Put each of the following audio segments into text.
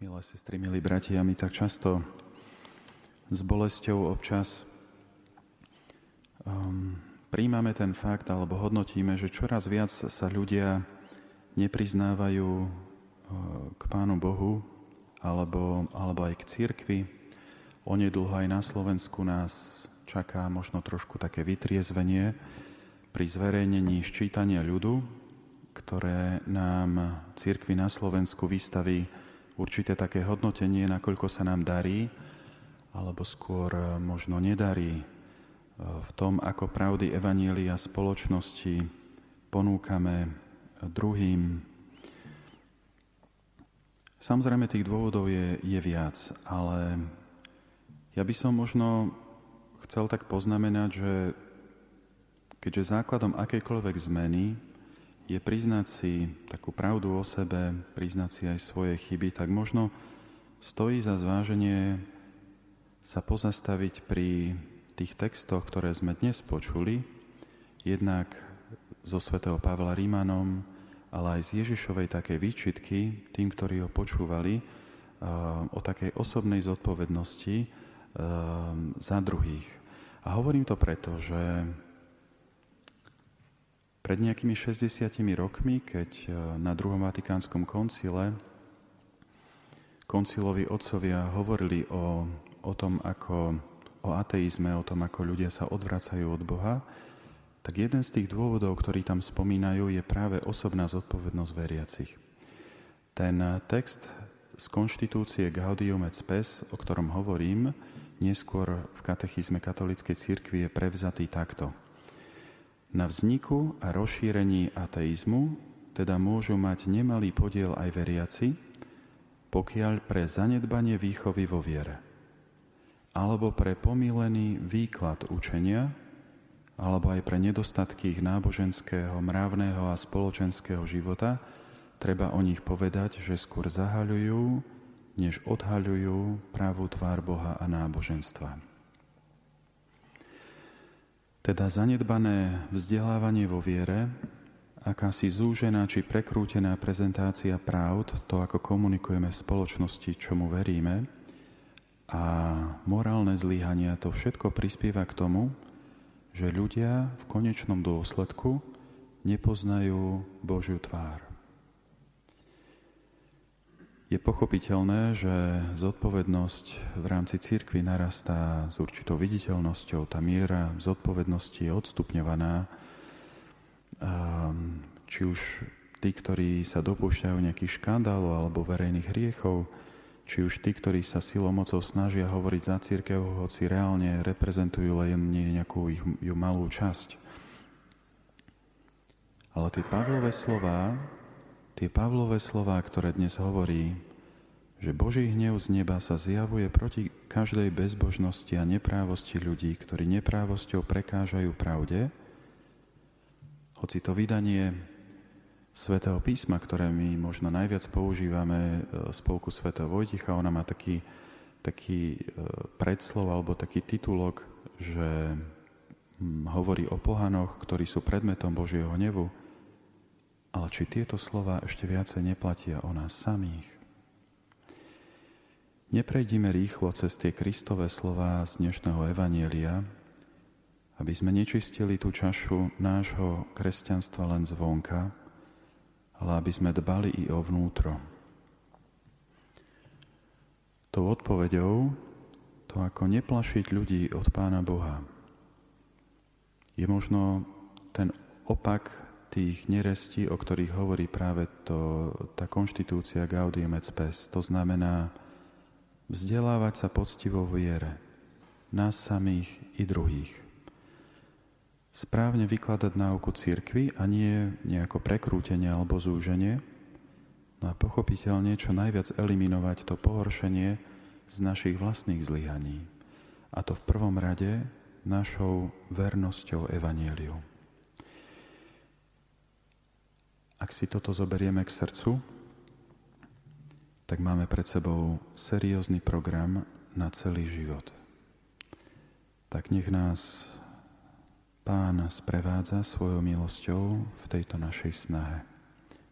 Milé sestry, milí bratia, my tak často s bolesťou občas um, príjmame ten fakt alebo hodnotíme, že čoraz viac sa ľudia nepriznávajú uh, k Pánu Bohu alebo, alebo aj k církvi. Onedlho aj na Slovensku nás čaká možno trošku také vytriezvenie pri zverejnení ščítania ľudu, ktoré nám církvi na Slovensku vystaví určité také hodnotenie, nakoľko sa nám darí, alebo skôr e, možno nedarí e, v tom, ako pravdy Evanielia spoločnosti ponúkame druhým. Samozrejme, tých dôvodov je, je viac, ale ja by som možno chcel tak poznamenať, že keďže základom akejkoľvek zmeny je priznať si takú pravdu o sebe, priznať si aj svoje chyby, tak možno stojí za zváženie sa pozastaviť pri tých textoch, ktoré sme dnes počuli, jednak zo svätého Pavla Rímanom, ale aj z Ježišovej takej výčitky tým, ktorí ho počúvali, eh, o takej osobnej zodpovednosti eh, za druhých. A hovorím to preto, že pred nejakými 60 rokmi, keď e, na druhom vatikánskom koncile koncilovi otcovia hovorili o, o tom, ako o ateizme, o tom, ako ľudia sa odvracajú od Boha, tak jeden z tých dôvodov, ktorý tam spomínajú, je práve osobná zodpovednosť veriacich. Ten e, text z konštitúcie Gaudium et Spes, o ktorom hovorím, neskôr v katechizme katolíckej cirkvi je prevzatý takto – na vzniku a rozšírení ateizmu teda môžu mať nemalý podiel aj veriaci, pokiaľ pre zanedbanie výchovy vo viere, alebo pre pomílený výklad učenia, alebo aj pre nedostatky ich náboženského, mravného a spoločenského života, treba o nich povedať, že skôr zahaľujú, než odhaľujú pravú tvár Boha a náboženstva. Teda zanedbané vzdelávanie vo viere, akási zúžená či prekrútená prezentácia pravd, to ako komunikujeme v spoločnosti, čomu veríme, a morálne zlyhania, to všetko prispieva k tomu, že ľudia v konečnom dôsledku nepoznajú Božiu tvár. Je pochopiteľné, že zodpovednosť v rámci církvy narastá s určitou viditeľnosťou. Tá miera zodpovednosti je odstupňovaná. Či už tí, ktorí sa dopúšťajú nejakých škandálov alebo verejných hriechov, či už tí, ktorí sa silou mocou snažia hovoriť za církev, hoci reálne reprezentujú len nejakú ich ju malú časť. Ale tie Pavlové slova Tie Pavlové slova, ktoré dnes hovorí, že Boží hnev z neba sa zjavuje proti každej bezbožnosti a neprávosti ľudí, ktorí neprávosťou prekážajú pravde, hoci to vydanie Svetého písma, ktoré my možno najviac používame, e, spolku Svetého Vojticha, ona má taký, taký e, predslov alebo taký titulok, že hm, hovorí o pohanoch, ktorí sú predmetom Božieho hnevu, ale či tieto slova ešte viacej neplatia o nás samých? Neprejdime rýchlo cez tie Kristové slova z dnešného Evanielia, aby sme nečistili tú čašu nášho kresťanstva len zvonka, ale aby sme dbali i o vnútro. Tou odpoveďou to, ako neplašiť ľudí od Pána Boha, je možno ten opak tých nerestí, o ktorých hovorí práve to, tá konštitúcia Gaudium et Spes. To znamená vzdelávať sa poctivo viere, nás samých i druhých. Správne vykladať náuku církvy a nie nejako prekrútenie alebo zúženie, no a pochopiteľne čo najviac eliminovať to pohoršenie z našich vlastných zlyhaní. A to v prvom rade našou vernosťou Evangeliu. Ak si toto zoberieme k srdcu, tak máme pred sebou seriózny program na celý život. Tak nech nás Pán sprevádza svojou milosťou v tejto našej snahe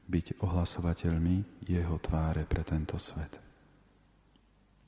byť ohlasovateľmi Jeho tváre pre tento svet.